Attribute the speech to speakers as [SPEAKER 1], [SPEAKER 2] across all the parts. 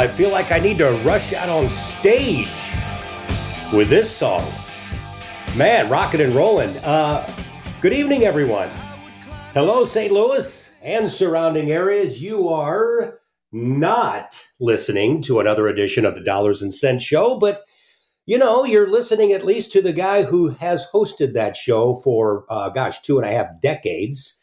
[SPEAKER 1] I feel like I need to rush out on stage with this song. Man, rocking and rolling. Uh, good evening, everyone. Hello, St. Louis and surrounding areas. You are not listening to another edition of the Dollars and Cents Show, but you know, you're listening at least to the guy who has hosted that show for, uh, gosh, two and a half decades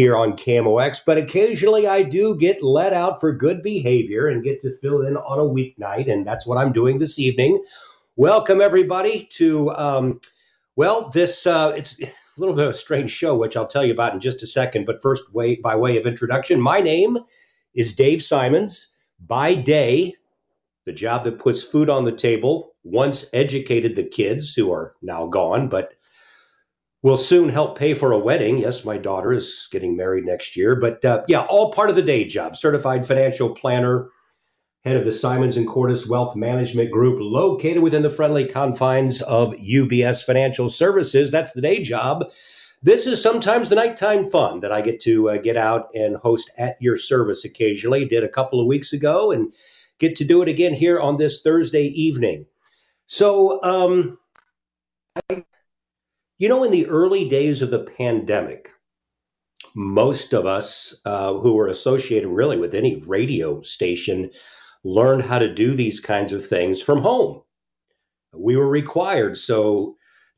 [SPEAKER 1] here on KMOX, but occasionally I do get let out for good behavior and get to fill in on a weeknight, and that's what I'm doing this evening. Welcome everybody to um, well, this uh, it's a little bit of a strange show, which I'll tell you about in just a second. But first, way by way of introduction, my name is Dave Simons. By day, the job that puts food on the table, once educated the kids who are now gone, but will soon help pay for a wedding. Yes, my daughter is getting married next year, but uh, yeah, all part of the day job. Certified financial planner, head of the Simons and Cordis Wealth Management Group, located within the friendly confines of UBS Financial Services. That's the day job. This is sometimes the nighttime fun that I get to uh, get out and host at your service occasionally. Did a couple of weeks ago and get to do it again here on this Thursday evening. So, um, I you know, in the early days of the pandemic, most of us uh, who were associated really with any radio station learned how to do these kinds of things from home. We were required. So,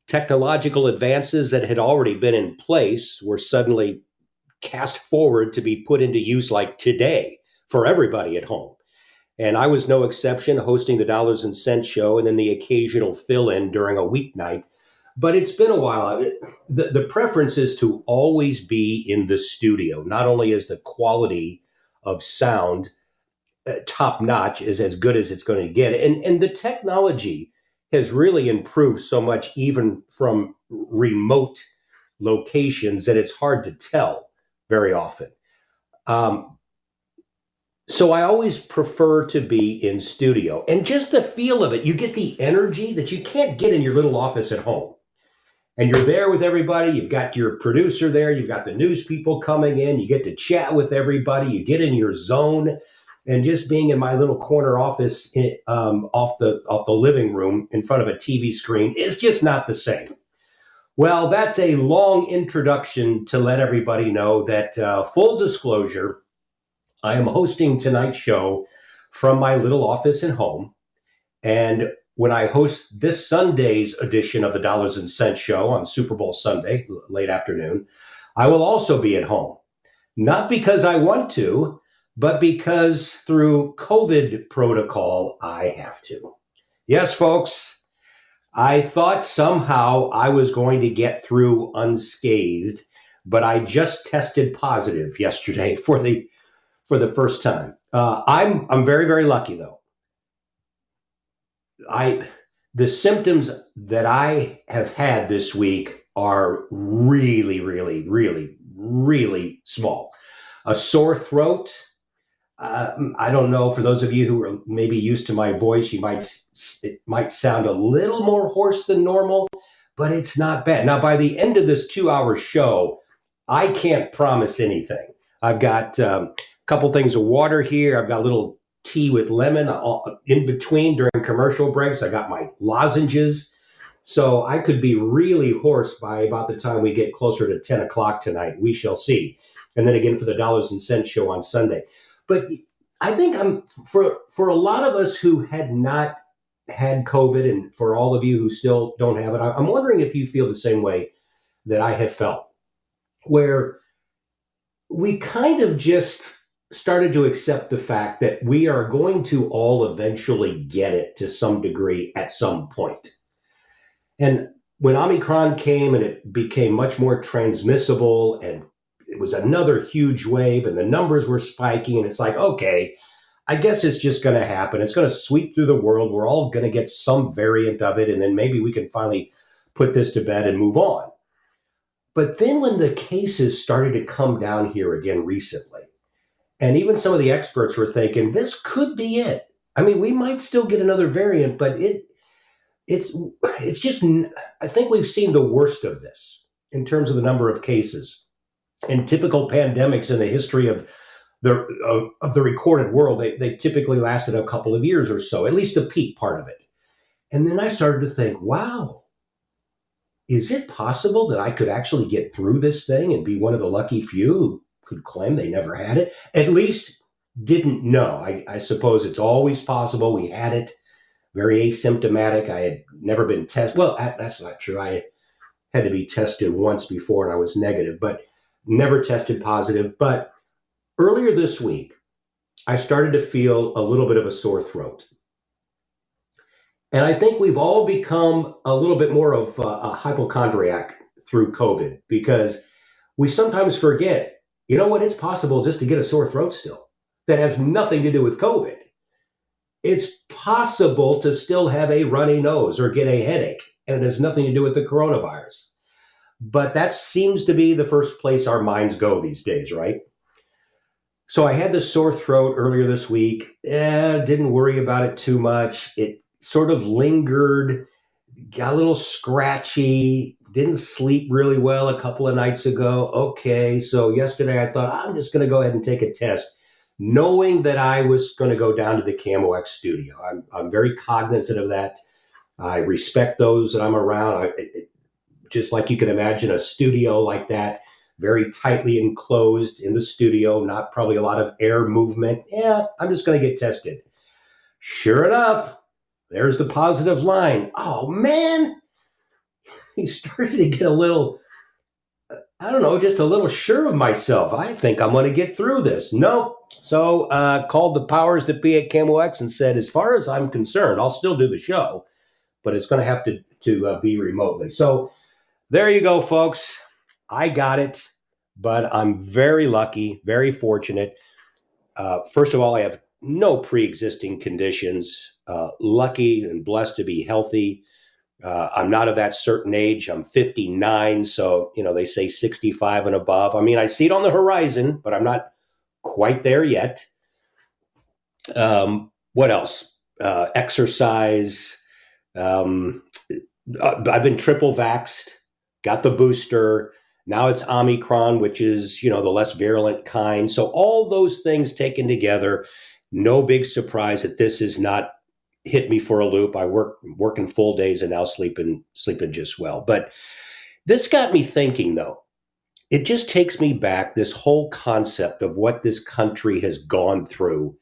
[SPEAKER 1] technological advances that had already been in place were suddenly cast forward to be put into use like today for everybody at home. And I was no exception, hosting the Dollars and Cents show and then the occasional fill in during a weeknight but it's been a while. The, the preference is to always be in the studio. Not only is the quality of sound uh, top notch, is as good as it's going to get, and and the technology has really improved so much, even from remote locations, that it's hard to tell very often. Um, so I always prefer to be in studio, and just the feel of it, you get the energy that you can't get in your little office at home and you're there with everybody. You've got your producer there. You've got the news people coming in. You get to chat with everybody. You get in your zone. And just being in my little corner office in, um, off the off the living room in front of a TV screen is just not the same. Well, that's a long introduction to let everybody know that uh, full disclosure, I am hosting tonight's show from my little office at home. And when I host this Sunday's edition of the Dollars and Cents Show on Super Bowl Sunday, late afternoon, I will also be at home. Not because I want to, but because through COVID protocol, I have to. Yes, folks, I thought somehow I was going to get through unscathed, but I just tested positive yesterday for the for the first time. Uh, I'm I'm very very lucky though. I the symptoms that I have had this week are really, really, really, really small. A sore throat. Uh, I don't know. For those of you who are maybe used to my voice, you might it might sound a little more hoarse than normal, but it's not bad. Now, by the end of this two-hour show, I can't promise anything. I've got um, a couple things of water here. I've got a little tea with lemon uh, in between during commercial breaks. I got my lozenges. So I could be really hoarse by about the time we get closer to 10 o'clock tonight. We shall see. And then again for the dollars and cents show on Sunday. But I think I'm for for a lot of us who had not had COVID, and for all of you who still don't have it, I'm wondering if you feel the same way that I have felt, where we kind of just started to accept the fact that we are going to all eventually get it to some degree at some point. And when Omicron came and it became much more transmissible and it was another huge wave and the numbers were spiking and it's like, okay, I guess it's just going to happen. It's going to sweep through the world. We're all going to get some variant of it and then maybe we can finally put this to bed and move on. But then when the cases started to come down here again recently, and even some of the experts were thinking this could be it. I mean, we might still get another variant, but it it's it's just I think we've seen the worst of this in terms of the number of cases. In typical pandemics in the history of the of, of the recorded world, they, they typically lasted a couple of years or so, at least the peak part of it. And then I started to think, wow, is it possible that I could actually get through this thing and be one of the lucky few could claim they never had it? At least didn't know. I, I suppose it's always possible. We had it very asymptomatic. I had never been tested. Well, that's not true. I had to be tested once before and I was negative, but never tested positive. But earlier this week, I started to feel a little bit of a sore throat. And I think we've all become a little bit more of a, a hypochondriac through COVID because we sometimes forget, you know what, it's possible just to get a sore throat still. That has nothing to do with COVID it's possible to still have a runny nose or get a headache, and it has nothing to do with the coronavirus. But that seems to be the first place our minds go these days, right? So I had the sore throat earlier this week. Eh, didn't worry about it too much. It sort of lingered, got a little scratchy, didn't sleep really well a couple of nights ago. Okay, so yesterday I thought I'm just going to go ahead and take a test knowing that I was going to go down to the KMOX studio. I'm, I'm very cognizant of that. I respect those that I'm around. I, it, just like you can imagine a studio like that, very tightly enclosed in the studio, not probably a lot of air movement. Yeah, I'm just going to get tested. Sure enough, there's the positive line. Oh man, he started to get a little I don't know, just a little sure of myself. I think I'm going to get through this. Nope. So uh, called the powers that be at KMOX and said, as far as I'm concerned, I'll still do the show, but it's going to have to to uh, be remotely. So there you go, folks. I got it, but I'm very lucky, very fortunate. Uh, first of all, I have no pre-existing conditions. Uh, lucky and blessed to be healthy. Uh, I'm not of that certain age. I'm 59, so you know they say 65 and above. I mean, I see it on the horizon, but I'm not quite there yet. Um, what else? Uh, exercise. Um, uh, I've been triple vaxed, got the booster. Now it's Omicron, which is you know the less virulent kind. So all those things taken together, no big surprise that this is not hit me for a loop. I work working full days and now sleeping sleeping just well. But this got me thinking though. It just takes me back this whole concept of what this country has gone through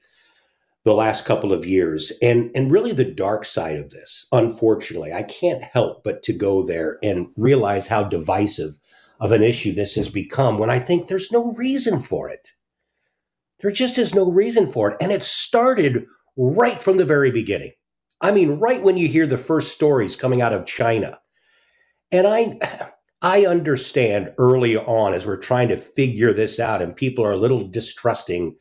[SPEAKER 1] the last couple of years and and really the dark side of this. Unfortunately, I can't help but to go there and realize how divisive of an issue this has become when I think there's no reason for it. There just is no reason for it. And it started right from the very beginning. I mean, right when you hear the first stories coming out of China. And I I understand early on as we're trying to figure this out and people are a little distrusting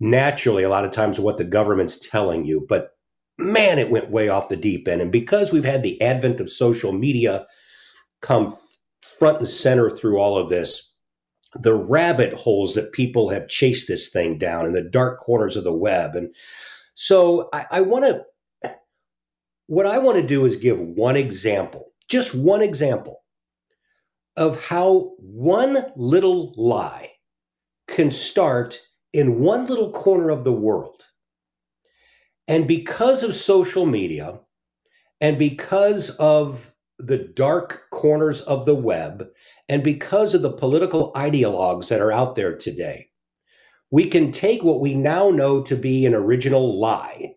[SPEAKER 1] naturally a lot of times what the government's telling you, but man, it went way off the deep end. And because we've had the advent of social media come front and center through all of this, the rabbit holes that people have chased this thing down in the dark corners of the web and so I, I want to, what I want to do is give one example, just one example of how one little lie can start in one little corner of the world. And because of social media and because of the dark corners of the web and because of the political ideologues that are out there today, we can take what we now know to be an original lie,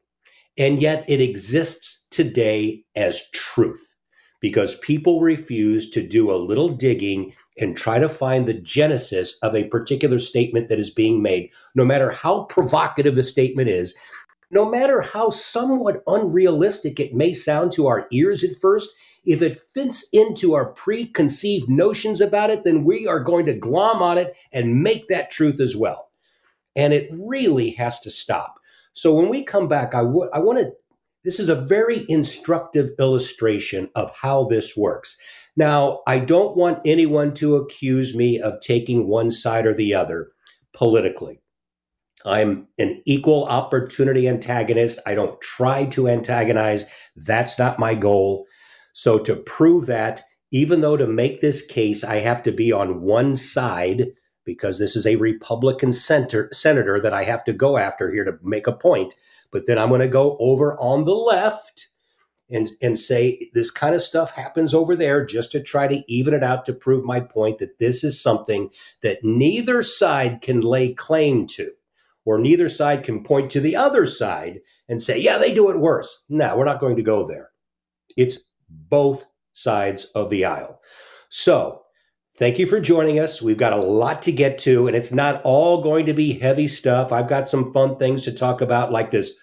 [SPEAKER 1] and yet it exists today as truth because people refuse to do a little digging and try to find the genesis of a particular statement that is being made, no matter how provocative the statement is, no matter how somewhat unrealistic it may sound to our ears at first. If it fits into our preconceived notions about it, then we are going to glom on it and make that truth as well. And it really has to stop. So when we come back, I, w- I want to, this is a very instructive illustration of how this works. Now, I don't want anyone to accuse me of taking one side or the other politically. I'm an equal opportunity antagonist. I don't try to antagonize. That's not my goal. So, to prove that, even though to make this case, I have to be on one side because this is a Republican center, senator that I have to go after here to make a point. But then I'm going to go over on the left and and say this kind of stuff happens over there just to try to even it out to prove my point that this is something that neither side can lay claim to or neither side can point to the other side and say yeah they do it worse. No we're not going to go there. It's both sides of the aisle. So Thank you for joining us. We've got a lot to get to, and it's not all going to be heavy stuff. I've got some fun things to talk about, like this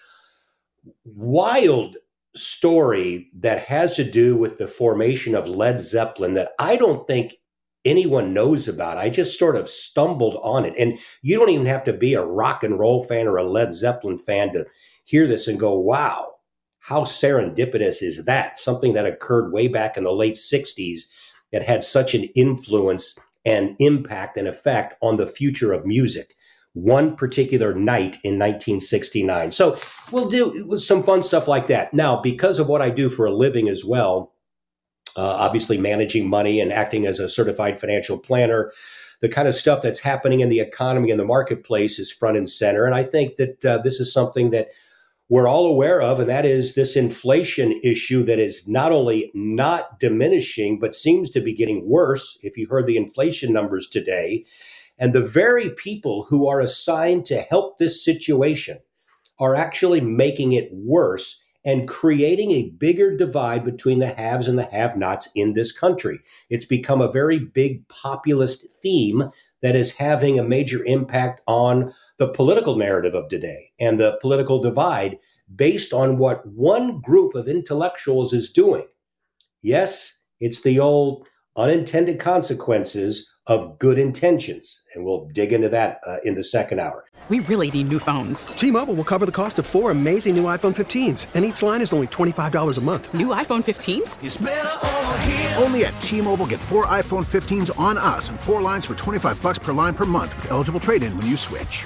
[SPEAKER 1] wild story that has to do with the formation of Led Zeppelin that I don't think anyone knows about. I just sort of stumbled on it. And you don't even have to be a rock and roll fan or a Led Zeppelin fan to hear this and go, wow, how serendipitous is that? Something that occurred way back in the late 60s that had such an influence and impact and effect on the future of music one particular night in 1969. So we'll do some fun stuff like that. Now, because of what I do for a living as well, uh, obviously managing money and acting as a certified financial planner, the kind of stuff that's happening in the economy and the marketplace is front and center. And I think that uh, this is something that we're all aware of, and that is this inflation issue that is not only not diminishing, but seems to be getting worse. If you heard the inflation numbers today, and the very people who are assigned to help this situation are actually making it worse and creating a bigger divide between the haves and the have nots in this country. It's become a very big populist theme that is having a major impact on the political narrative of today and the political divide based on what one group of intellectuals is doing. Yes, it's the old unintended consequences of good intentions. And we'll dig into that uh, in the second hour.
[SPEAKER 2] We really need new phones.
[SPEAKER 3] T Mobile will cover the cost of four amazing new iPhone 15s, and each line is only $25 a month.
[SPEAKER 2] New iPhone 15s?
[SPEAKER 4] Only at T Mobile get four iPhone 15s on us and four lines for 25 bucks per line per month with eligible trade in when you switch.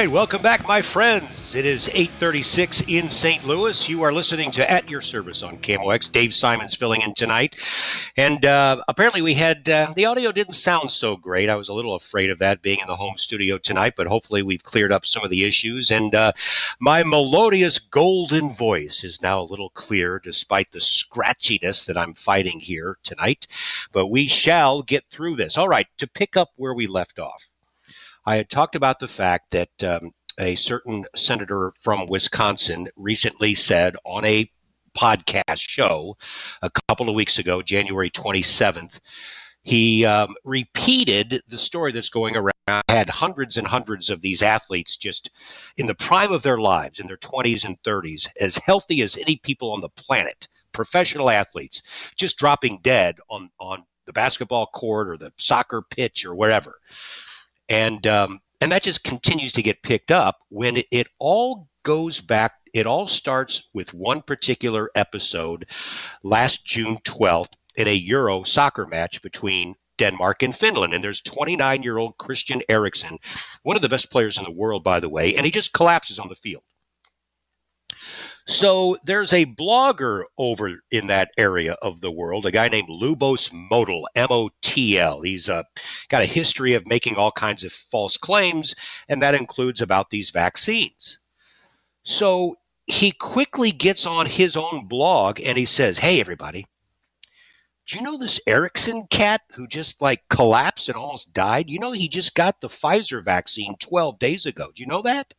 [SPEAKER 1] right, welcome back, my friends. It is 8:36 in St. Louis. You are listening to At Your Service on KMOX. Dave Simons filling in tonight, and uh, apparently we had uh, the audio didn't sound so great. I was a little afraid of that being in the home studio tonight, but hopefully we've cleared up some of the issues. And uh, my melodious golden voice is now a little clear, despite the scratchiness that I'm fighting here tonight. But we shall get through this. All right, to pick up where we left off. I had talked about the fact that um,
[SPEAKER 5] a certain senator from Wisconsin recently said on a podcast show a couple of weeks ago, January 27th. He um, repeated the story that's going around. I had hundreds and hundreds of these athletes just in the prime of their lives, in their 20s and 30s, as healthy as any people on the planet, professional athletes, just dropping dead on, on the basketball court or the soccer pitch or wherever. And, um, and that just continues to get picked up when it, it all goes back it all starts with one particular episode last June 12th in a Euro soccer match between Denmark and Finland. And there's 29 year old Christian Eriksen, one of the best players in the world, by the way, and he just collapses on the field. So there's a blogger over in that area of the world, a guy named Lubos Motl, M O T L. He's uh, got a history of making all kinds of false claims, and that includes about these vaccines. So he quickly gets on his own blog and he says, Hey, everybody, do you know this Eriksen cat who just like collapsed and almost died? You know, he just got the Pfizer vaccine 12 days ago. Do you know that?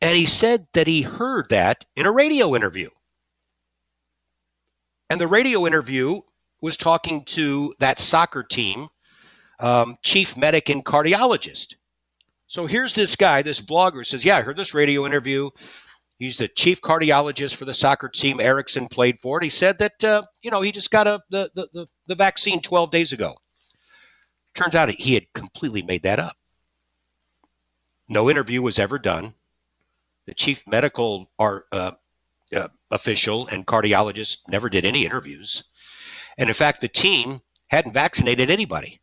[SPEAKER 5] And he said that he heard that in a radio interview. And the radio interview was talking to that soccer team, um, chief medic and cardiologist. So here's this guy, this blogger says, Yeah, I heard this radio interview. He's the chief cardiologist for the soccer team Eriksen played for. And he said that, uh, you know, he just got a, the, the, the vaccine 12 days ago. Turns out he had completely made that up. No interview was ever done. The chief medical uh, uh, official and cardiologist never did any interviews. And in fact, the team hadn't vaccinated anybody.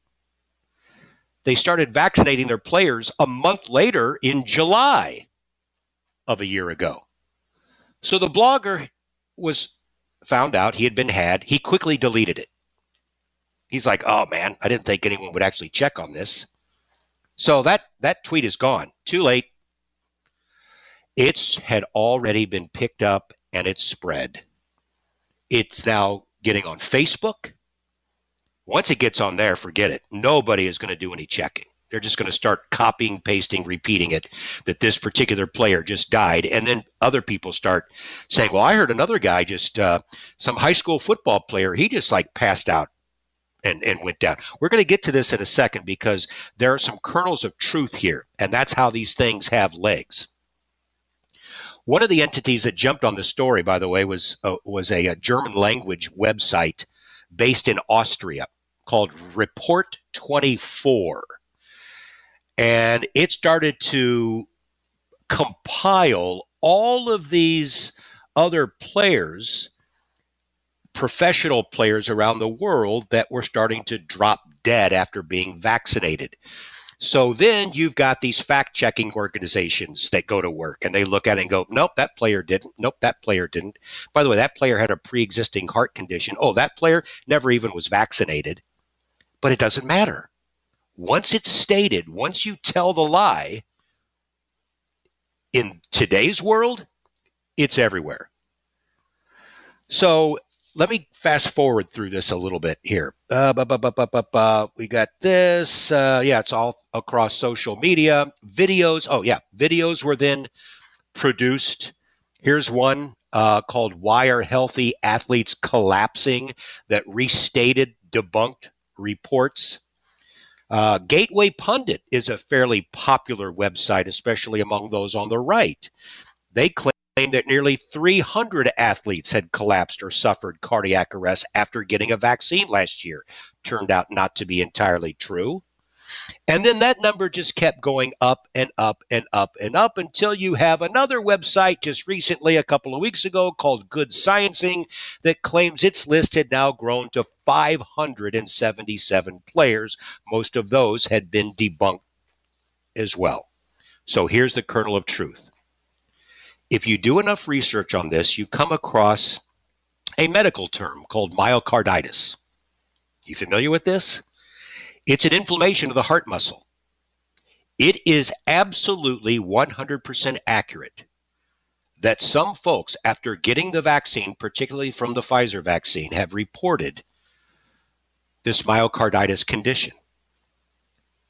[SPEAKER 5] They started vaccinating their players a month later in July of a year ago. So the blogger was found out he had been had. He quickly deleted it. He's like, "Oh man, I didn't think anyone would actually check on this." So that that tweet is gone. Too late. It's had already been picked up and it's spread. It's now getting on Facebook. Once it gets on there, forget it. Nobody is going to do any checking. They're just going to start copying, pasting, repeating it that this particular player just died. And then other people start saying, well, I heard another guy just, uh, some high school football player, he just like passed out and, and went down. We're going to get to this in a second because there are some kernels of truth here. And that's how these things have legs. One of the entities that jumped on the story, by the way, was uh, was a, a German language website based in Austria called Report 24. And it started to compile all of these other players, professional players around the world that were starting to drop dead after being vaccinated. So then you've got these fact checking organizations that go to work and they look at it and go, nope, that player didn't. Nope, that player didn't. By the way, that player had a pre existing heart condition. Oh, that player never even was vaccinated. But it doesn't matter. Once it's stated, once you tell the lie, in today's world, it's everywhere. So let me fast forward through this a little bit here. Uh, we got this. Uh, yeah, it's all across social media. Videos. Oh, yeah. Videos were then produced. Here's one uh, called Why Are Healthy Athletes Collapsing that restated, debunked reports. Uh, Gateway Pundit is a fairly popular website, especially among those on the right. They claim that nearly 300 athletes had collapsed or suffered cardiac arrest after getting a vaccine last year. Turned out not to be entirely true. And then that number just kept going up and up and up and up until you have another website just recently, a couple of weeks ago, called Good Sciencing, that claims its list had now grown to 577 players. Most of those had been debunked as well. So here's the kernel of truth. If you do enough research on this, you come across a medical term called myocarditis. You familiar with this? It's an inflammation of the heart muscle. It is absolutely 100% accurate that some folks, after getting the vaccine, particularly from the Pfizer vaccine, have reported this myocarditis condition.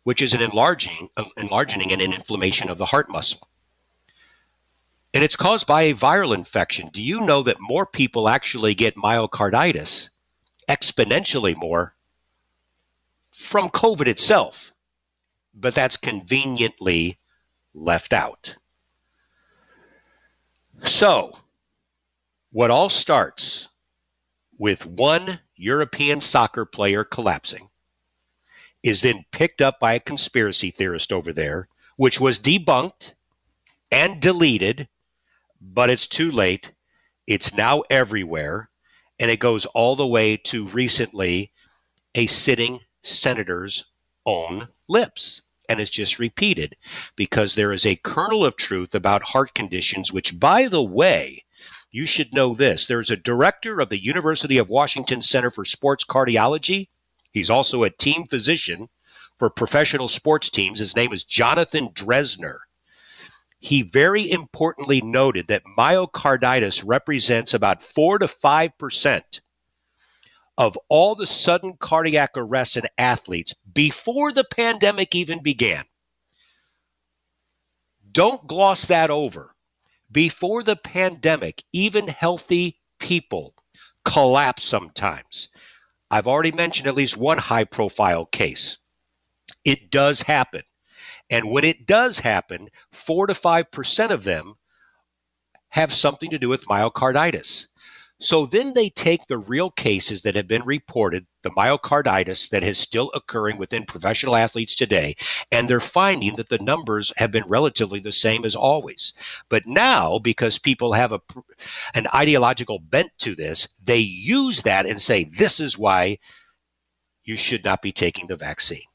[SPEAKER 5] which is an enlarging, enlarging and an inflammation of the heart muscle. And it's caused by a viral infection. Do you know that more people actually get myocarditis, exponentially more, from COVID itself? But that's conveniently left out. So, what all starts with one European soccer player collapsing is then picked up by a conspiracy theorist over there, which was debunked and deleted, but it's too late. It's now everywhere, and it goes all the way to recently a sitting senator's own lips. And it's just repeated because there is a kernel of truth about heart conditions, which, by the way, you should know this. There's a director of the University of Washington Center for Sports Cardiology. He's also a team physician for professional sports teams. His name is Jonathan Drezner. He very importantly noted that myocarditis represents about 4 to 5% of all the sudden cardiac arrests in athletes before the pandemic even began. Don't gloss that over before the pandemic, even healthy people collapse sometimes. I've already mentioned at least one high profile case. It does happen. And when it does happen, 4 to 5% of them have something to do with myocarditis. So then they take the real cases that have been reported, the myocarditis that is still occurring within professional athletes today, and they're finding that the numbers have been relatively the same as always. But now, because people have a, an ideological bent to this, they use that and say, this is why you should not be taking the vaccine.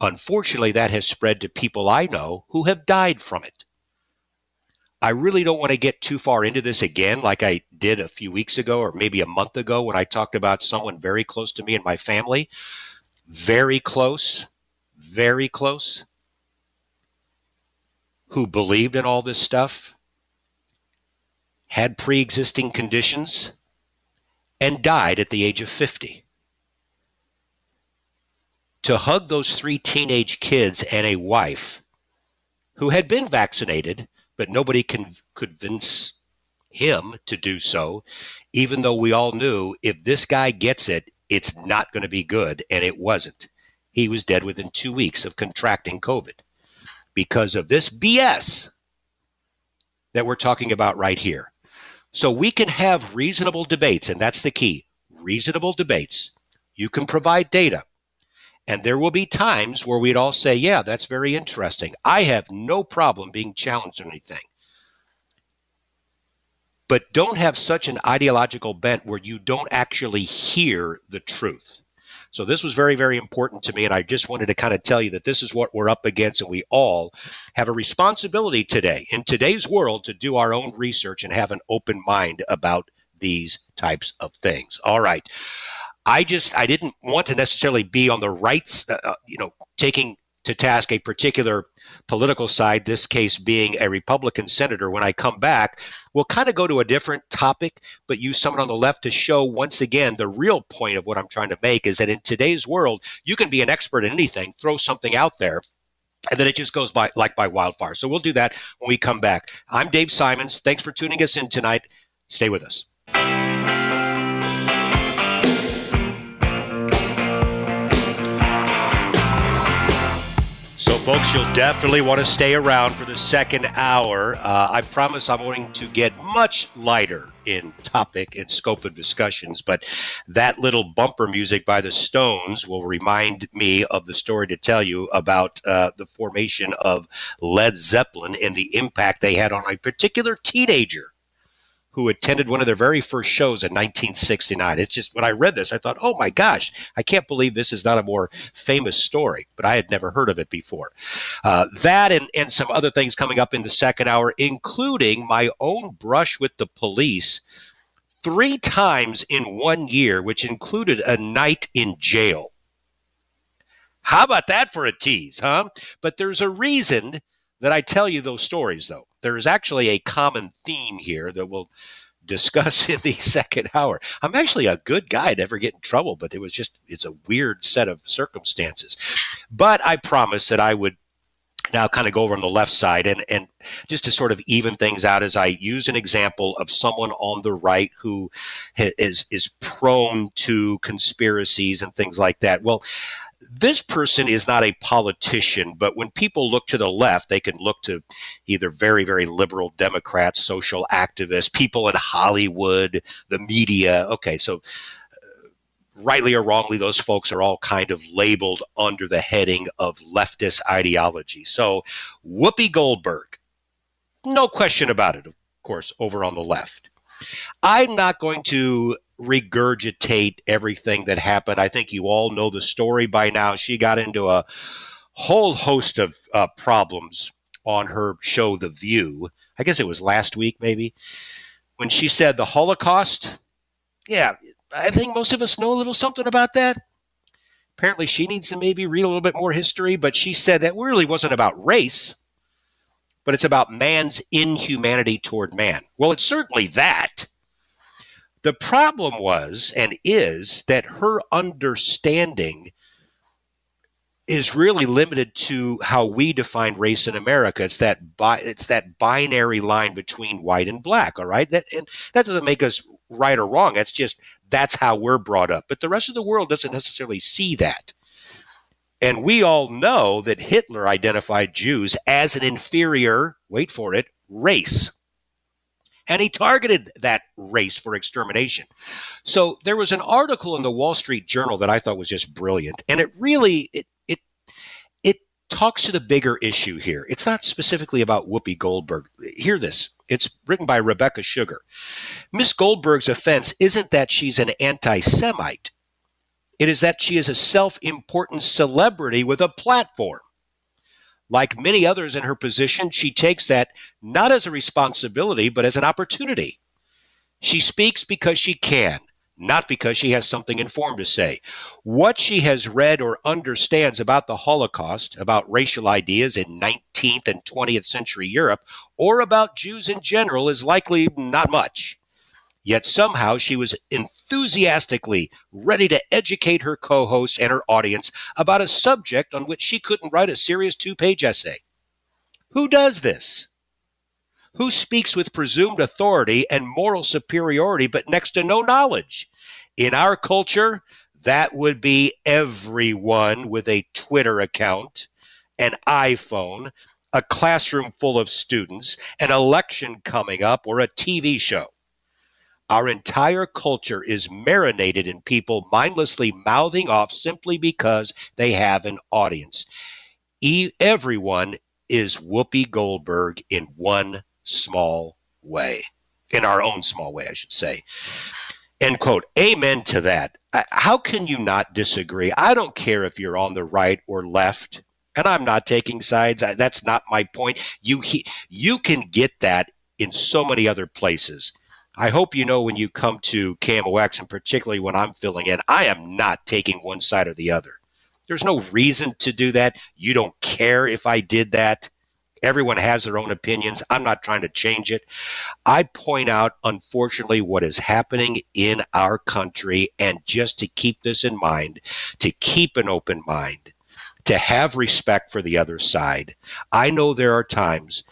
[SPEAKER 5] Unfortunately, that has spread to people I know who have died from it. I really don't want to get too far into this again, like I did a few weeks ago or maybe a month ago when I talked about someone very close to me and my family. Very close, very close, who believed in all this stuff, had pre existing conditions, and died at the age of 50. To hug those three teenage kids and a wife who had been vaccinated but nobody can convince him to do so, even though we all knew if this guy gets it, it's not going to be good. And it wasn't. He was dead within two weeks of contracting COVID because of this BS that we're talking about right here. So we can have reasonable debates, and that's the key reasonable debates. You can provide data. And there will be times where we'd all say, yeah, that's very interesting. I have no problem being challenged or anything. But don't have such an ideological bent where you don't actually hear the truth. So this was very, very important to me. And I just wanted to kind of tell you that this is what we're up against. And we all have a responsibility today in today's world to do our own research and have an open mind about these types of things. All right. I just I didn't want to necessarily be on the right, uh, uh, you know, taking to task a particular political side. This case being a Republican senator. When I come back, we'll kind of go to a different topic, but use someone on the left to show once again the real point of what I'm trying to make is that in today's world, you can be an expert in anything, throw something out there and then it just goes by like by wildfire. So we'll do that when we come back. I'm Dave Simons. Thanks for tuning us in tonight. Stay with us. Folks, you'll definitely want to stay around for the second hour. Uh, I promise I'm going to get much lighter in topic and scope of discussions, but that little bumper music by the Stones will remind me of the story to tell you about uh, the formation of Led Zeppelin and the impact they had on a particular teenager who attended one of their very first shows in 1969. It's just when I read this, I thought, oh my gosh, I can't believe this is not a more famous story, but I had never heard of it before. Uh, that and, and some other things coming up in the second hour, including my own brush with the police three times in one year, which included a night in jail. How about that for a tease, huh? But there's a reason that I tell you those stories, though. There is actually a common theme here that we'll discuss in the second hour. I'm actually a good guy, never get in trouble, but it was just, it's a weird set of circumstances. But I promised that I would now kind of go over on the left side and, and just to sort of even things out as I use an example of someone on the right who is is prone to conspiracies and things like that. Well, this person is not a politician, but when people look to the left, they can look to either very, very liberal Democrats, social activists, people in Hollywood, the media. Okay, so uh, rightly or wrongly, those folks are all kind of labeled under the heading of leftist ideology. So, Whoopi Goldberg, no question about it, of course, over on the left. I'm not going to regurgitate everything that happened. I think you all know the story by now. She got into a whole host of uh, problems on her show, The View. I guess it was last week, maybe, when she said the Holocaust. Yeah, I think most of us know a little something about that. Apparently, she needs to maybe read a little bit more history, but she said that really wasn't about race, but it's about man's inhumanity toward man. Well, it's certainly that. The problem was and is that her understanding is really limited to how we define race in America. It's that bi- it's that binary line between white and black. All right, that and that doesn't make us right or wrong. That's just that's how we're brought up. But the rest of the world doesn't necessarily see that. And we all know that Hitler identified Jews as an inferior, wait for it, race and he targeted that race for extermination. So there was an article in the Wall Street Journal that I thought was just brilliant, and it really it it it talks to the bigger issue here. It's not specifically about Whoopi Goldberg. Hear this. It's written by Rebecca Sugar. Miss Goldberg's offense isn't that she's an anti-Semite. It is that she is a self-important celebrity with a platform. Like many others in her position, she takes that not as a responsibility, but as an opportunity. She speaks because she can, not because she has something informed to say. What she has read or understands about the Holocaust, about racial ideas in 19th and 20th century Europe, or about Jews in general is likely not much. Yet somehow she was enthusiastically ready to educate her co hosts and her audience about a subject on which she couldn't write a serious two page essay. Who does this? Who speaks with presumed authority and moral superiority but next to no knowledge? In our culture, that would be everyone with a Twitter account, an iPhone, a classroom full of students, an election coming up, or a TV show. Our entire culture is marinated in people mindlessly mouthing off simply because they have an audience. E- everyone is Whoopi Goldberg in one small way, in our own small way, I should say. End quote. Amen to that. How can you not disagree? I don't care if you're on the right or left, and I'm not taking sides. That's not my point. You you can get that in so many other places. I hope you know when you come to KMOX, and particularly when I'm filling in, I am not taking one side or the other. There's no reason to do that. You don't care if I did that. Everyone has their own opinions. I'm not trying to change it. I point out, unfortunately, what is happening in our country. And just to keep this in mind, to keep an open mind, to have respect for the other side. I know there are times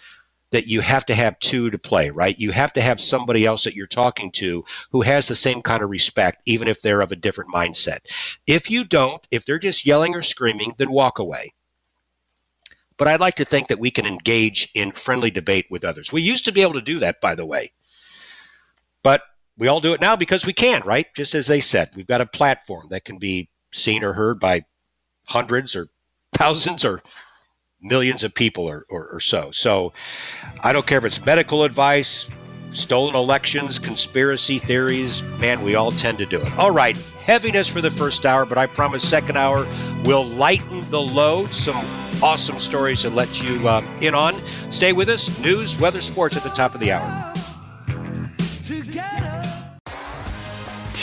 [SPEAKER 5] that you have to have two to play, right? You have to have somebody else that you're talking to who has the same kind of respect, even if they're of a different mindset. If you don't, if they're just yelling or screaming, then walk away. But I'd like to think that we can engage in friendly debate with others. We used to be able to do that, by the way. But we all do it now because we can, right? Just as they said, we've got a platform that can be seen or heard by hundreds or thousands or millions of people or, or, or so. So I don't care if it's medical advice, stolen elections, conspiracy theories. Man, we all tend to do it. All right, heaviness for the first hour, but I promise second hour will lighten the load. Some awesome stories to let you um, in on. Stay with us. News, weather, sports at the top of the hour.